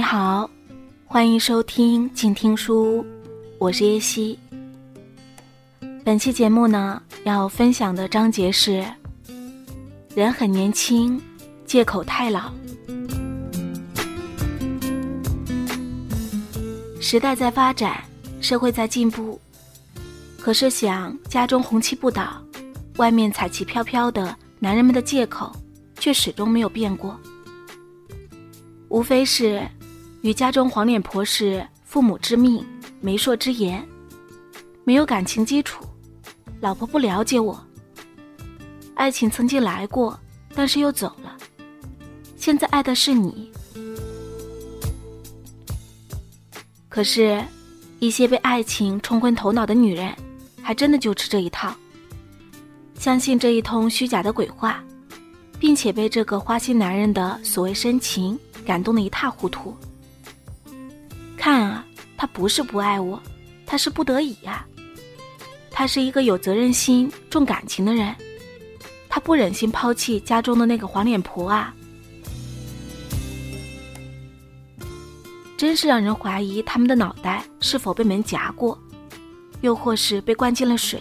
你好，欢迎收听静听书屋，我是叶希。本期节目呢，要分享的章节是：人很年轻，借口太老。时代在发展，社会在进步，可是想家中红旗不倒，外面彩旗飘飘的男人们的借口，却始终没有变过。无非是与家中黄脸婆是父母之命、媒妁之言，没有感情基础，老婆不了解我。爱情曾经来过，但是又走了，现在爱的是你。可是，一些被爱情冲昏头脑的女人，还真的就吃这一套，相信这一通虚假的鬼话，并且被这个花心男人的所谓深情感动的一塌糊涂。看啊，他不是不爱我，他是不得已呀。他是一个有责任心、重感情的人，他不忍心抛弃家中的那个黄脸婆啊。真是让人怀疑他们的脑袋是否被门夹过，又或是被灌进了水。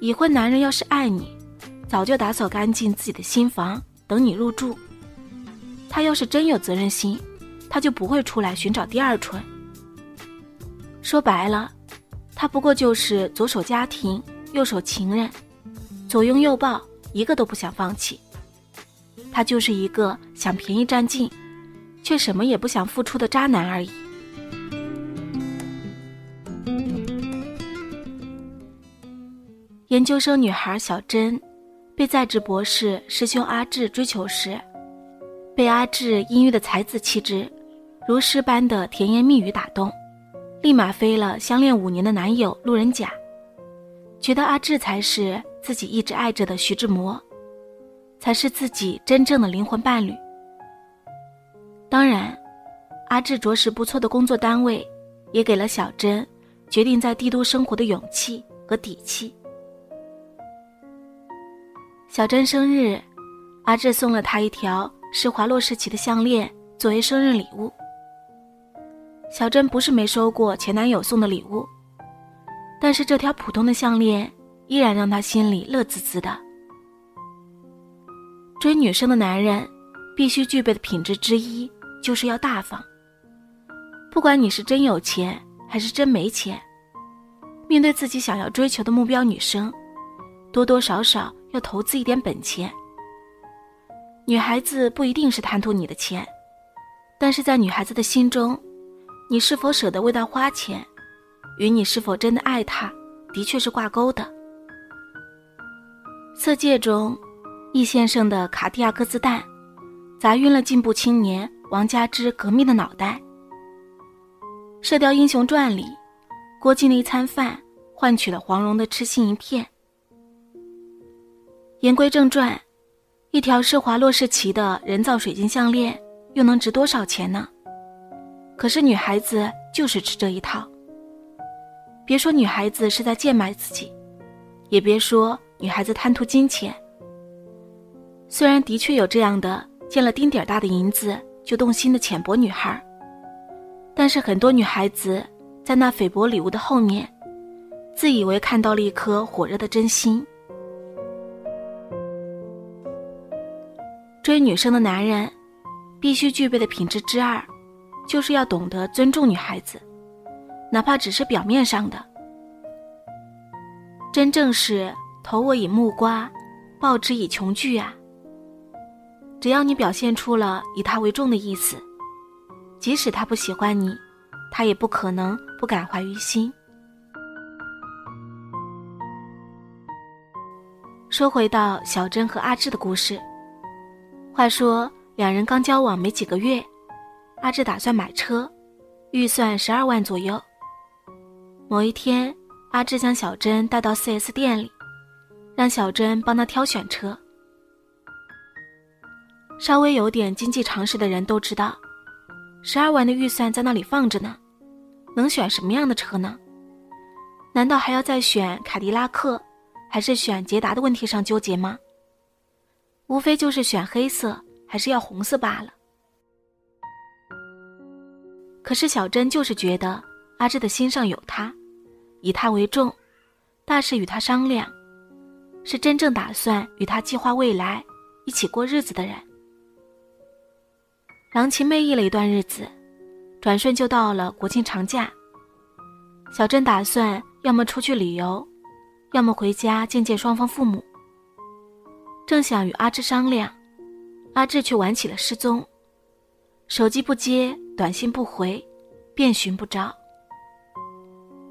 已婚男人要是爱你，早就打扫干净自己的新房，等你入住。他要是真有责任心，他就不会出来寻找第二春。说白了，他不过就是左手家庭，右手情人，左拥右抱，一个都不想放弃。他就是一个想便宜占尽。却什么也不想付出的渣男而已。研究生女孩小珍，被在职博士师兄阿志追求时，被阿志阴郁的才子气质、如诗般的甜言蜜语打动，立马飞了相恋五年的男友路人甲，觉得阿志才是自己一直爱着的徐志摩，才是自己真正的灵魂伴侣。当然，阿志着实不错的工作单位，也给了小珍决定在帝都生活的勇气和底气。小珍生日，阿志送了她一条施华洛世奇的项链作为生日礼物。小珍不是没收过前男友送的礼物，但是这条普通的项链依然让她心里乐滋滋的。追女生的男人必须具备的品质之一。就是要大方。不管你是真有钱还是真没钱，面对自己想要追求的目标女生，多多少少要投资一点本钱。女孩子不一定是贪图你的钱，但是在女孩子的心中，你是否舍得为他花钱，与你是否真的爱他，的确是挂钩的。色戒中，易先生的卡地亚鸽子蛋，砸晕了进步青年。王家之革命的脑袋，《射雕英雄传》里，郭靖的一餐饭换取了黄蓉的痴心一片。言归正传，一条施华洛世奇的人造水晶项链又能值多少钱呢？可是女孩子就是吃这一套。别说女孩子是在贱卖自己，也别说女孩子贪图金钱。虽然的确有这样的见了丁点儿大的银子。就动心的浅薄女孩，但是很多女孩子在那菲薄礼物的后面，自以为看到了一颗火热的真心。追女生的男人，必须具备的品质之二，就是要懂得尊重女孩子，哪怕只是表面上的。真正是投我以木瓜，报之以琼琚啊。只要你表现出了以他为重的意思，即使他不喜欢你，他也不可能不感怀于心。说回到小珍和阿志的故事，话说两人刚交往没几个月，阿志打算买车，预算十二万左右。某一天，阿志将小珍带到 4S 店里，让小珍帮他挑选车。稍微有点经济常识的人都知道，十二万的预算在那里放着呢，能选什么样的车呢？难道还要再选凯迪拉克，还是选捷达的问题上纠结吗？无非就是选黑色还是要红色罢了。可是小珍就是觉得阿志的心上有他，以他为重，大事与他商量，是真正打算与他计划未来、一起过日子的人。郎情妹意了一段日子，转瞬就到了国庆长假。小珍打算要么出去旅游，要么回家见见双方父母。正想与阿志商量，阿志却玩起了失踪，手机不接。短信不回，便寻不着。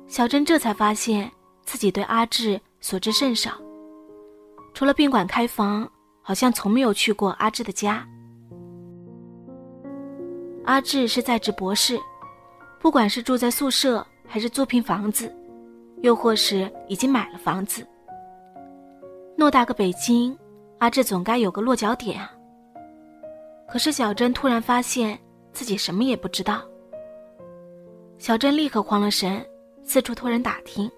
小珍这才发现自己对阿志所知甚少，除了宾馆开房，好像从没有去过阿志的家。阿志是在职博士，不管是住在宿舍，还是租平房子，又或是已经买了房子，偌大个北京，阿志总该有个落脚点啊。可是小珍突然发现。自己什么也不知道。小珍立刻慌了神，四处托人打听，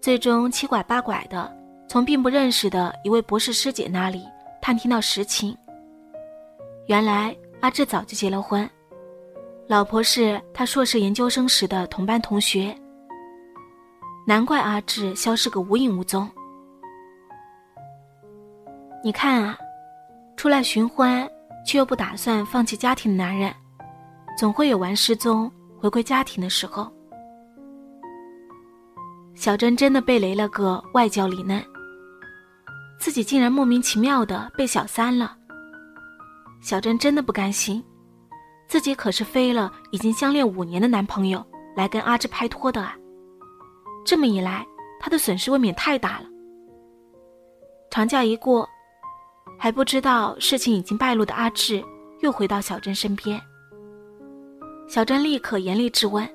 最终七拐八拐的从并不认识的一位博士师姐那里探听到实情。原来阿志早就结了婚，老婆是他硕士研究生时的同班同学。难怪阿志消失个无影无踪。你看啊，出来寻欢。却又不打算放弃家庭的男人，总会有玩失踪回归家庭的时候。小珍真的被雷了个外焦里嫩，自己竟然莫名其妙的被小三了。小珍真的不甘心，自己可是飞了已经相恋五年的男朋友来跟阿志拍拖的啊！这么一来，她的损失未免太大了。长假一过。还不知道事情已经败露的阿志又回到小珍身边。小珍立刻严厉质问，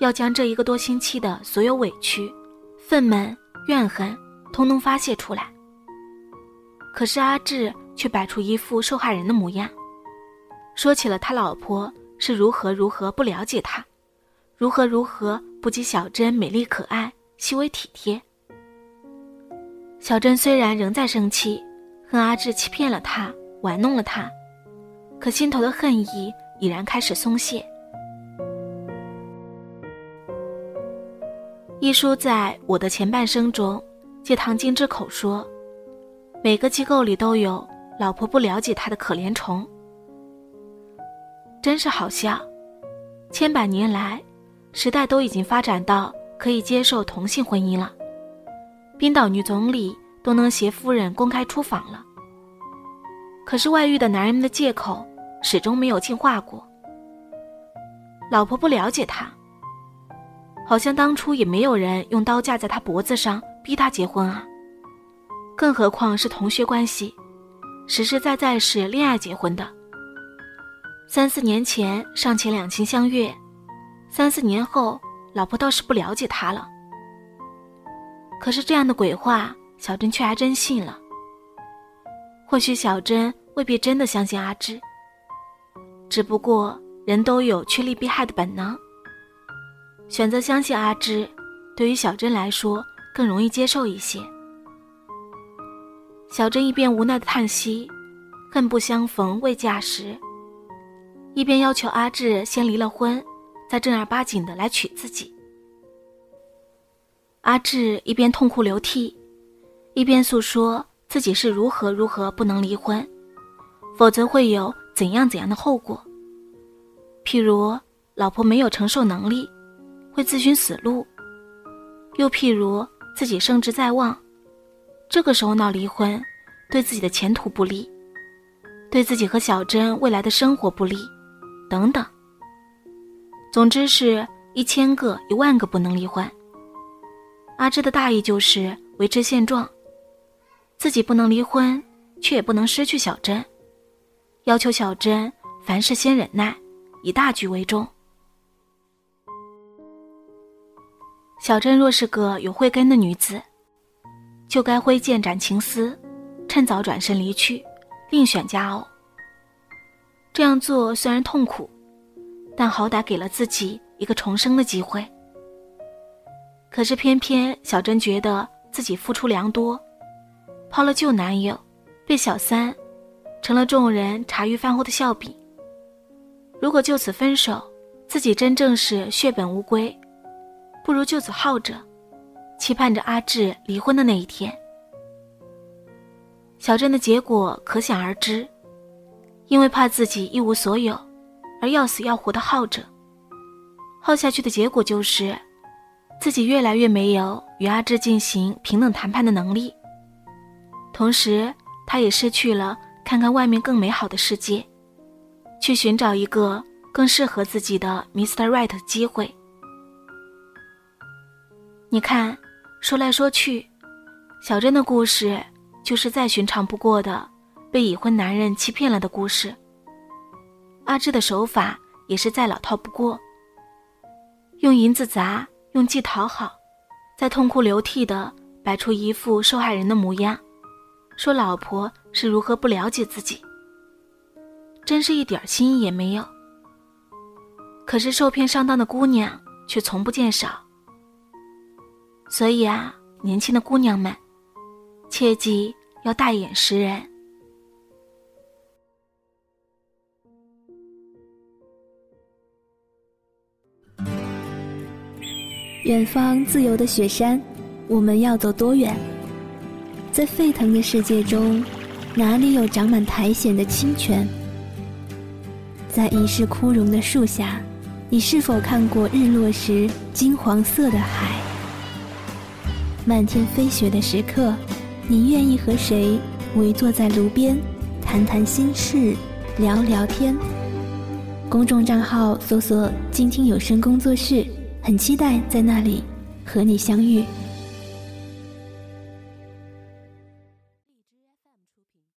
要将这一个多星期的所有委屈、愤懑、怨恨，通通发泄出来。可是阿志却摆出一副受害人的模样，说起了他老婆是如何如何不了解他，如何如何不及小珍美丽可爱、细微体贴。小珍虽然仍在生气。恨阿志欺骗了他，玩弄了他，可心头的恨意已然开始松懈。一书在我的前半生中，借唐晶之口说，每个机构里都有老婆不了解他的可怜虫。真是好笑，千百年来，时代都已经发展到可以接受同性婚姻了。冰岛女总理。都能携夫人公开出访了，可是外遇的男人们的借口始终没有进化过。老婆不了解他，好像当初也没有人用刀架在他脖子上逼他结婚啊。更何况是同学关系，实实在在是恋爱结婚的。三四年前尚且两情相悦，三四年后老婆倒是不了解他了。可是这样的鬼话。小珍却还真信了。或许小珍未必真的相信阿志，只不过人都有趋利避害的本能。选择相信阿志，对于小珍来说更容易接受一些。小珍一边无奈的叹息，恨不相逢未嫁时，一边要求阿志先离了婚，再正儿八经的来娶自己。阿志一边痛哭流涕。一边诉说自己是如何如何不能离婚，否则会有怎样怎样的后果。譬如老婆没有承受能力，会自寻死路；又譬如自己升职在望，这个时候闹离婚，对自己的前途不利，对自己和小珍未来的生活不利，等等。总之是一千个一万个不能离婚。阿芝的大意就是维持现状。自己不能离婚，却也不能失去小珍，要求小珍凡事先忍耐，以大局为重。小珍若是个有慧根的女子，就该挥剑斩情丝，趁早转身离去，另选佳偶。这样做虽然痛苦，但好歹给了自己一个重生的机会。可是偏偏小珍觉得自己付出良多。抛了旧男友，被小三，成了众人茶余饭后的笑柄。如果就此分手，自己真正是血本无归，不如就此耗着，期盼着阿志离婚的那一天。小镇的结果可想而知，因为怕自己一无所有，而要死要活的耗着。耗下去的结果就是，自己越来越没有与阿志进行平等谈判的能力。同时，他也失去了看看外面更美好的世界，去寻找一个。更适合自己的 Mr. Right 的机会。你看，说来说去，小珍的故事就是再寻常不过的被已婚男人欺骗了的故事。阿志的手法也是再老套不过，用银子砸，用计讨好，再痛哭流涕的摆出一副受害人的模样，说老婆是如何不了解自己，真是一点心意也没有。可是受骗上当的姑娘却从不见少，所以啊，年轻的姑娘们，切记要大眼识人。远方自由的雪山，我们要走多远？在沸腾的世界中，哪里有长满苔藓的清泉？在已是枯荣的树下。你是否看过日落时金黄色的海？漫天飞雪的时刻，你愿意和谁围坐在炉边，谈谈心事，聊聊天？公众账号搜索“静听有声工作室”，很期待在那里和你相遇。